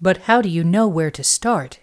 But how do you know where to start?